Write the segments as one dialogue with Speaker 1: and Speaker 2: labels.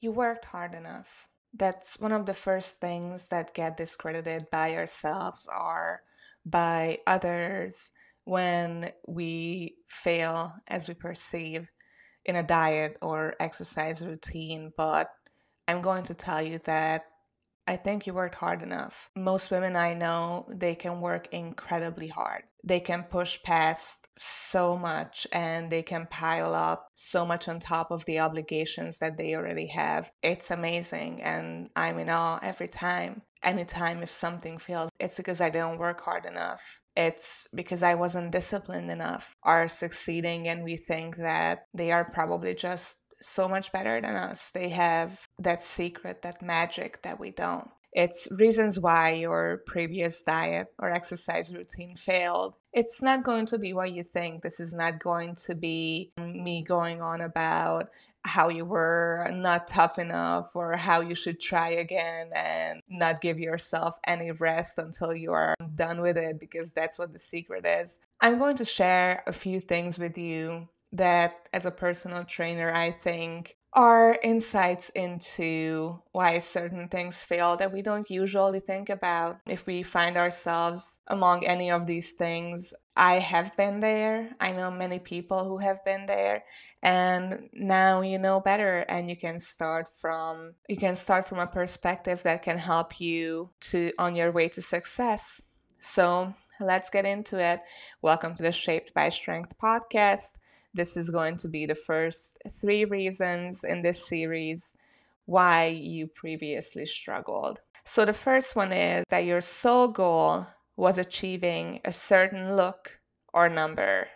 Speaker 1: you worked hard enough. That's one of the first things that get discredited by ourselves or by others when we fail as we perceive in a diet or exercise routine. But I'm going to tell you that I think you worked hard enough. Most women I know, they can work incredibly hard. They can push past so much and they can pile up so much on top of the obligations that they already have. It's amazing and I'm in awe every time. Anytime if something fails, it's because I didn't work hard enough. It's because I wasn't disciplined enough. Are succeeding and we think that they are probably just so much better than us. They have that secret, that magic that we don't. It's reasons why your previous diet or exercise routine failed. It's not going to be what you think. This is not going to be me going on about how you were not tough enough or how you should try again and not give yourself any rest until you are done with it because that's what the secret is. I'm going to share a few things with you that as a personal trainer, I think are insights into why certain things fail that we don't usually think about. If we find ourselves among any of these things, I have been there. I know many people who have been there and now you know better and you can start from you can start from a perspective that can help you to on your way to success. So, let's get into it. Welcome to the Shaped by Strength podcast. This is going to be the first three reasons in this series why you previously struggled. So, the first one is that your sole goal was achieving a certain look or number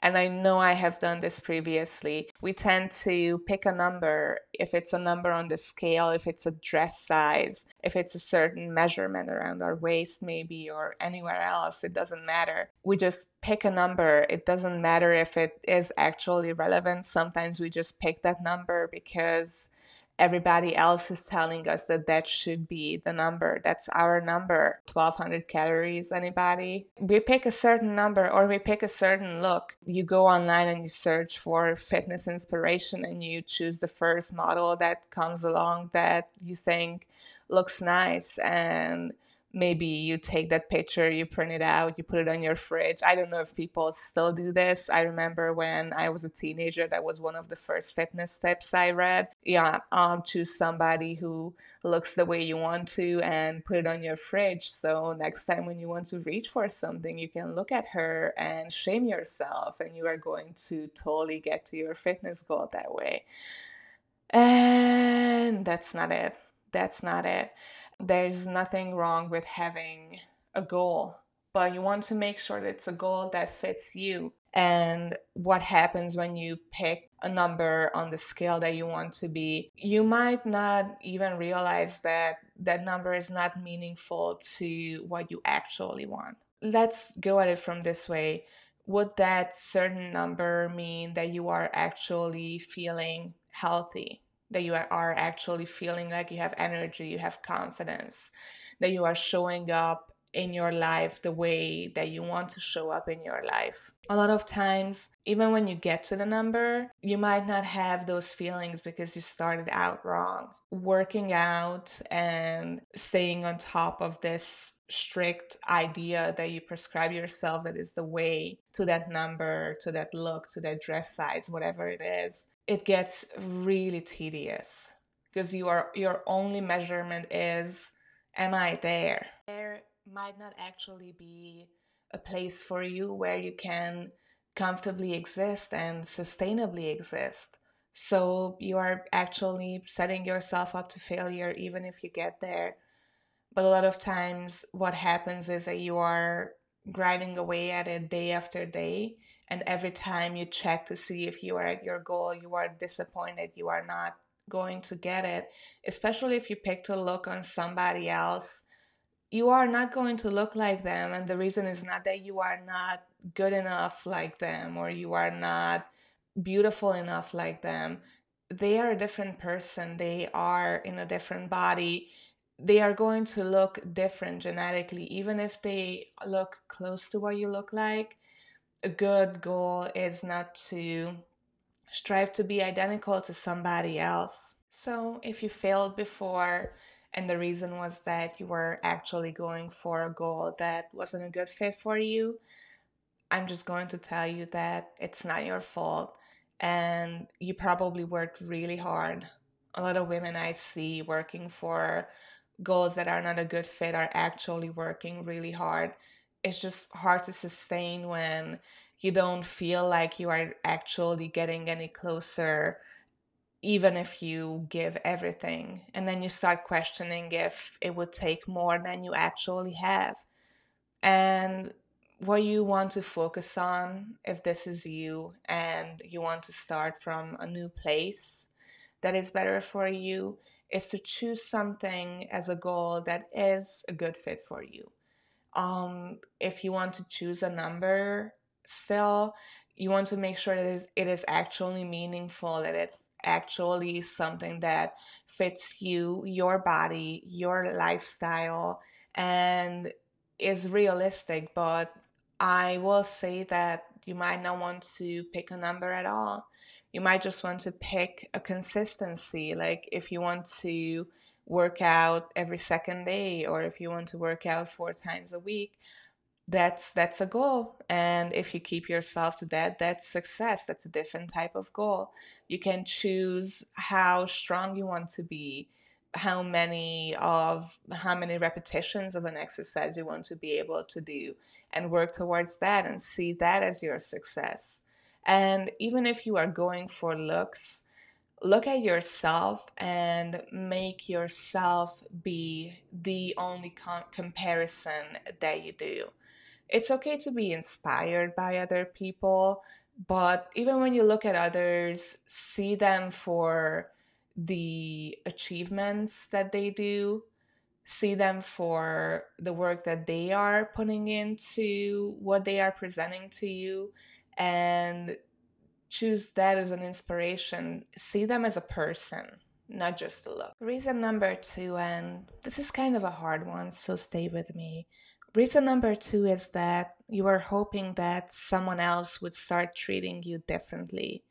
Speaker 1: and I know I have done this previously. We tend to pick a number, if it's a number on the scale, if it's a dress size, if it's a certain measurement around our waist, maybe, or anywhere else, it doesn't matter. We just pick a number. It doesn't matter if it is actually relevant. Sometimes we just pick that number because everybody else is telling us that that should be the number. That's our number. 1200 calories, anybody? We pick a certain number or we pick a certain look. You go online and you search for fitness inspiration and you choose the first model that comes along that you think looks nice and maybe you take that picture, you print it out, you put it on your fridge. I don't know if people still do this. I remember when I was a teenager, that was one of the first fitness tips I read. Yeah, um, choose somebody who looks the way you want to and put it on your fridge. So next time when you want to reach for something, you can look at her and shame yourself, and you are going to totally get to your fitness goal that way. And that's not it. That's not it there's nothing wrong with having a goal, but you want to make sure that it's a goal that fits you. And what happens when you pick a number on the scale that you want to be, you might not even realize that that number is not meaningful to what you actually want. Let's go at it from this way. Would that certain number mean that you are actually feeling healthy? That you are actually feeling like you have energy, you have confidence, that you are showing up in your life the way that you want to show up in your life. A lot of times, even when you get to the number, you might not have those feelings because you started out wrong. Working out and staying on top of this strict idea that you prescribe yourself that is the way to that number, to that look, to that dress size, whatever it is, it gets really tedious because you are your only measurement is am I there? There might not actually be a place for you where you can comfortably exist and sustainably exist. So you are actually setting yourself up to failure even if you get there. But a lot of times, what happens is that you are grinding away at it day after day and every time you check to see if you are at your goal you are disappointed you are not going to get it especially if you pick to look on somebody else you are not going to look like them and the reason is not that you are not good enough like them or you are not beautiful enough like them. They are a different person. They are in a different body. They are going to look different genetically even if they look close to what you look like a good goal is not to strive to be identical to somebody else. So, if you failed before and the reason was that you were actually going for a goal that wasn't a good fit for you, I'm just going to tell you that it's not your fault and you probably worked really hard. A lot of women I see working for goals that are not a good fit are actually working really hard. It's just hard to sustain when you don't feel like you are actually getting any closer even if you give everything. And then you start questioning if it would take more than you actually have. And what you want to focus on, if this is you and you want to start from a new place that is better for you, is to choose something as a goal that is a good fit for you. Um, if you want to choose a number still, you want to make sure that it is, it is actually meaningful, that it's actually something that fits you, your body, your lifestyle, and is realistic. But I will say that you might not want to pick a number at all. You might just want to pick a consistency. Like if you want to work out every second day, or if you want to work out four times a week, that's that's a goal. And if you keep yourself to that that's success. That's a different type of goal. You can choose how strong you want to be how many of how many repetitions of an exercise you want to be able to do and work towards that and see that as your success. And even if you are going for looks look at yourself and make yourself be the only com- comparison that you do. It's okay to be inspired by other people, but even when you look at others, see them for the achievements that they do, see them for the work that they are putting into what they are presenting to you, and choose that as an inspiration. See them as a person, not just a look. Reason number two, and this is kind of a hard one, so stay with me Reason number two is that you are hoping that someone else would start treating you differently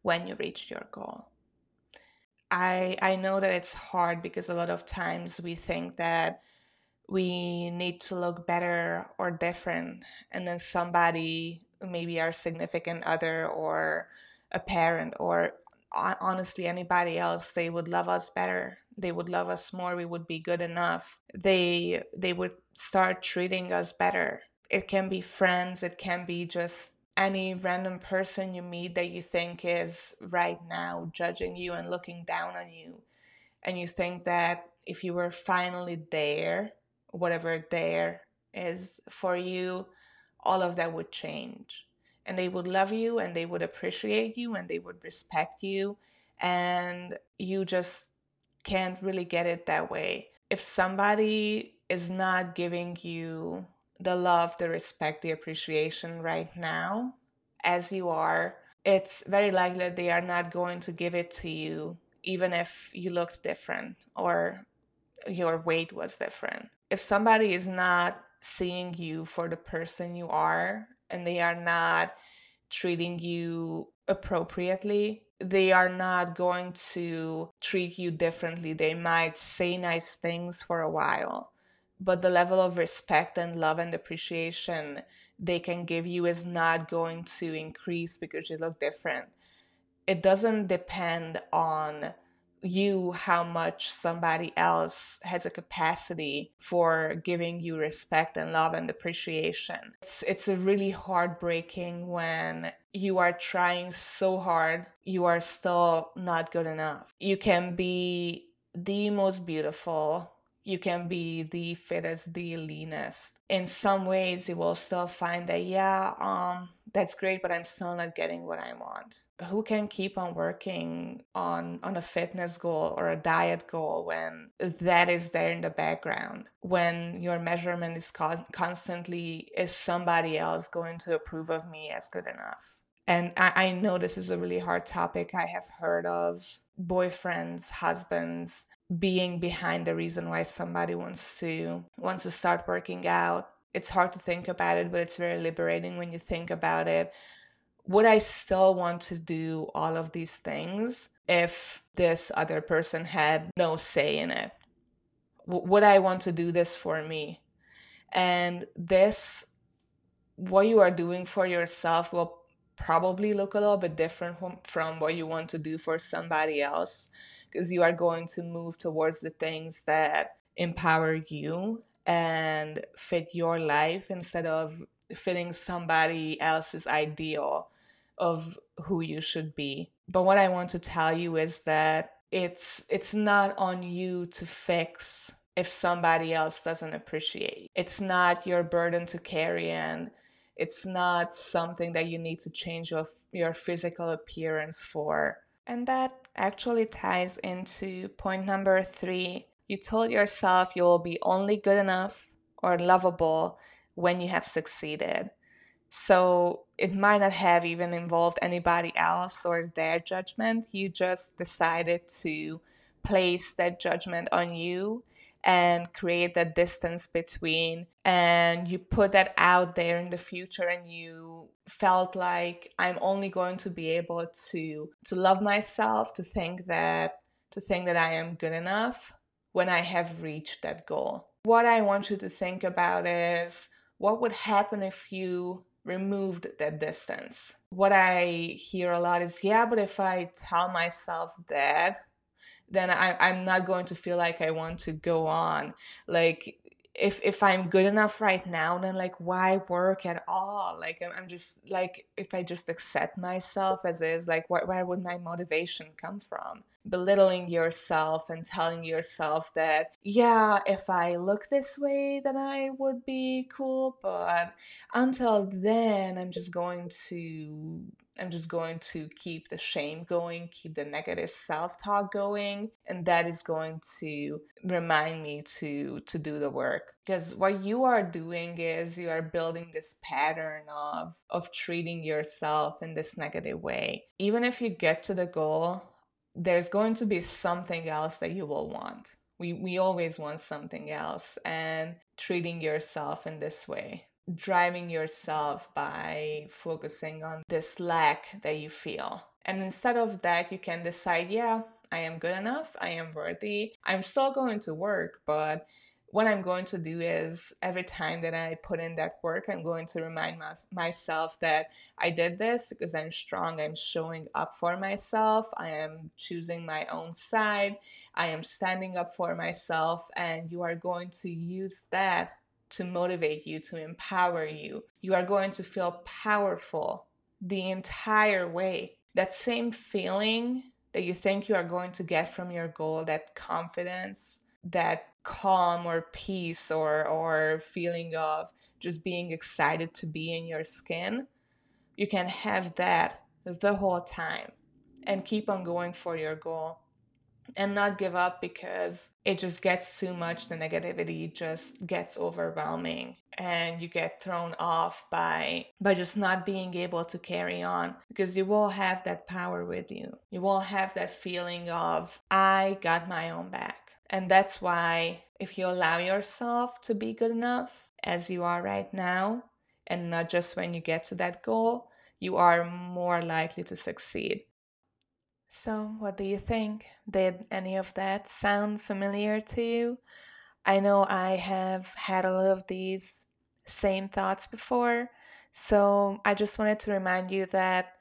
Speaker 1: when you reach your goal. I, I know that it's hard because a lot of times we think that we need to look better or different, and then somebody, maybe our significant other or a parent or honestly anybody else, they would love us better. They would love us more. We would be good enough. They they would start treating us better. It can be friends. It can be just any random person you meet that you think is right now judging you and looking down on you. And you think that if you were finally there whatever there is for you all of that would change and they would love you and they would appreciate you and they would respect you and you just can't really get it that way. If somebody is not giving you the love, the respect, the appreciation right now, as you are, it's very likely that they are not going to give it to you, even if you looked different or your weight was different. If somebody is not seeing you for the person you are and they are not treating you appropriately, they are not going to treat you differently. They might say nice things for a while, but the level of respect and love and appreciation they can give you is not going to increase because you look different. It doesn't depend on you how much somebody else has a capacity for giving you respect and love and appreciation. It's it's a really heartbreaking when you are trying so hard, you are still not good enough. You can be the most beautiful, you can be the fittest, the leanest. In some ways you will still find that yeah, um that's great but i'm still not getting what i want. Who can keep on working on on a fitness goal or a diet goal when that is there in the background? When your measurement is con- constantly is somebody else going to approve of me as good enough? And I, I know this is a really hard topic. I have heard of boyfriends husbands being behind the reason why somebody wants to wants to start working out it's hard to think about it, but it's very liberating when you think about it. would I still want to do all of these things if this other person had no say in it? W- would I want to do this for me? And this, what you are doing for yourself, will probably look a little bit different from, from what you want to do for somebody else because you are going to move towards the things that empower you and fit your life instead of fitting somebody else's ideal of who you should be. But what I want to tell you is that it's it's not on you to fix if somebody else doesn't appreciate. It's not your burden to carry and it's not something that you need to change your your physical appearance for. And that actually ties into point number 3. You told yourself you will be only good enough or lovable when you have succeeded. So it might not have even involved anybody else or their judgment. You just decided to place that judgment on you and create that distance between and you put that out there in the future and you felt like i'm only going to be able to to love myself to think that to think that i am good enough when i have reached that goal what i want you to think about is what would happen if you removed that distance. What I hear a lot is, yeah, but if I tell myself that, then I, I'm not going to feel like I want to go on. Like, if if I'm good enough right now, then like why work at all? Like I'm, I'm just like if I just accept myself as is, like where, where would my motivation come from? belittling yourself and telling yourself that, yeah, if I look this way, then I would be cool. But until then, I'm just going to. I'm just going to keep the shame going, keep the negative self-talk going, and that is going to remind me to to do the work. Because what you are doing is you are building this pattern of of treating yourself in this negative way. Even if you get to the goal there's going to be something else that you will want. We, we always want something else, and treating yourself in this way, driving yourself by focusing on this lack that you feel. And instead of that, you can decide, yeah, I am good enough, I am worthy, I'm still going to work, but what I'm going to do is every time that I put in that work, I'm going to remind my, myself that I did this because I'm strong. I'm showing up for myself. I am choosing my own side. I am standing up for myself. And you are going to use that to motivate you, to empower you. You are going to feel powerful the entire way. That same feeling that you think you are going to get from your goal, that confidence, that calm or peace or or feeling of just being excited to be in your skin you can have that the whole time and keep on going for your goal and not give up because it just gets too much the negativity just gets overwhelming and you get thrown off by by just not being able to carry on because you will have that power with you you will have that feeling of i got my own back and that's why if you allow yourself to be good enough as you are right now, and not just when you get to that goal, you are more likely to succeed. So, what do you think? Did any of that sound familiar to you? I know I have had a lot of these same thoughts before, so I just wanted to remind you that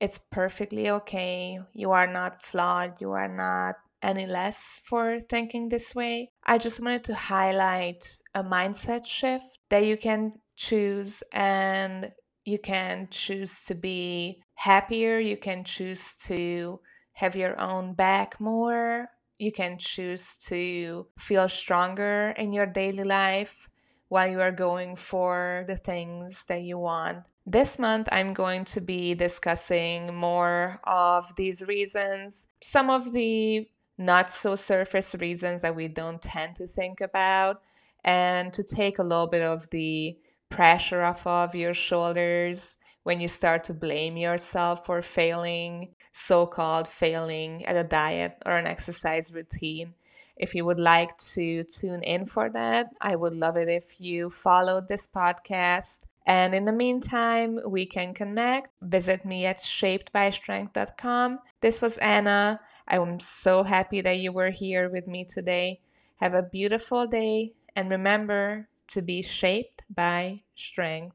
Speaker 1: it's perfectly okay. You are not flawed, you are not any less for thinking this way. I just wanted to highlight a mindset shift that you can choose and you can choose to be happier, you can choose to have your own back more, you can choose to feel stronger in your daily life while you are going for the things that you want. This month, I'm going to be discussing more of these reasons, some of the not so surface reasons that we don't tend to think about, and to take a little bit of the pressure off of your shoulders when you start to blame yourself for failing, so called failing at a diet or an exercise routine. If you would like to tune in for that, I would love it if you followed this podcast And in the meantime, we can connect. Visit me at shapedbystrength.com. This was Anna. I am so happy that you were here with me today. Have a beautiful day and remember to be shaped by strength.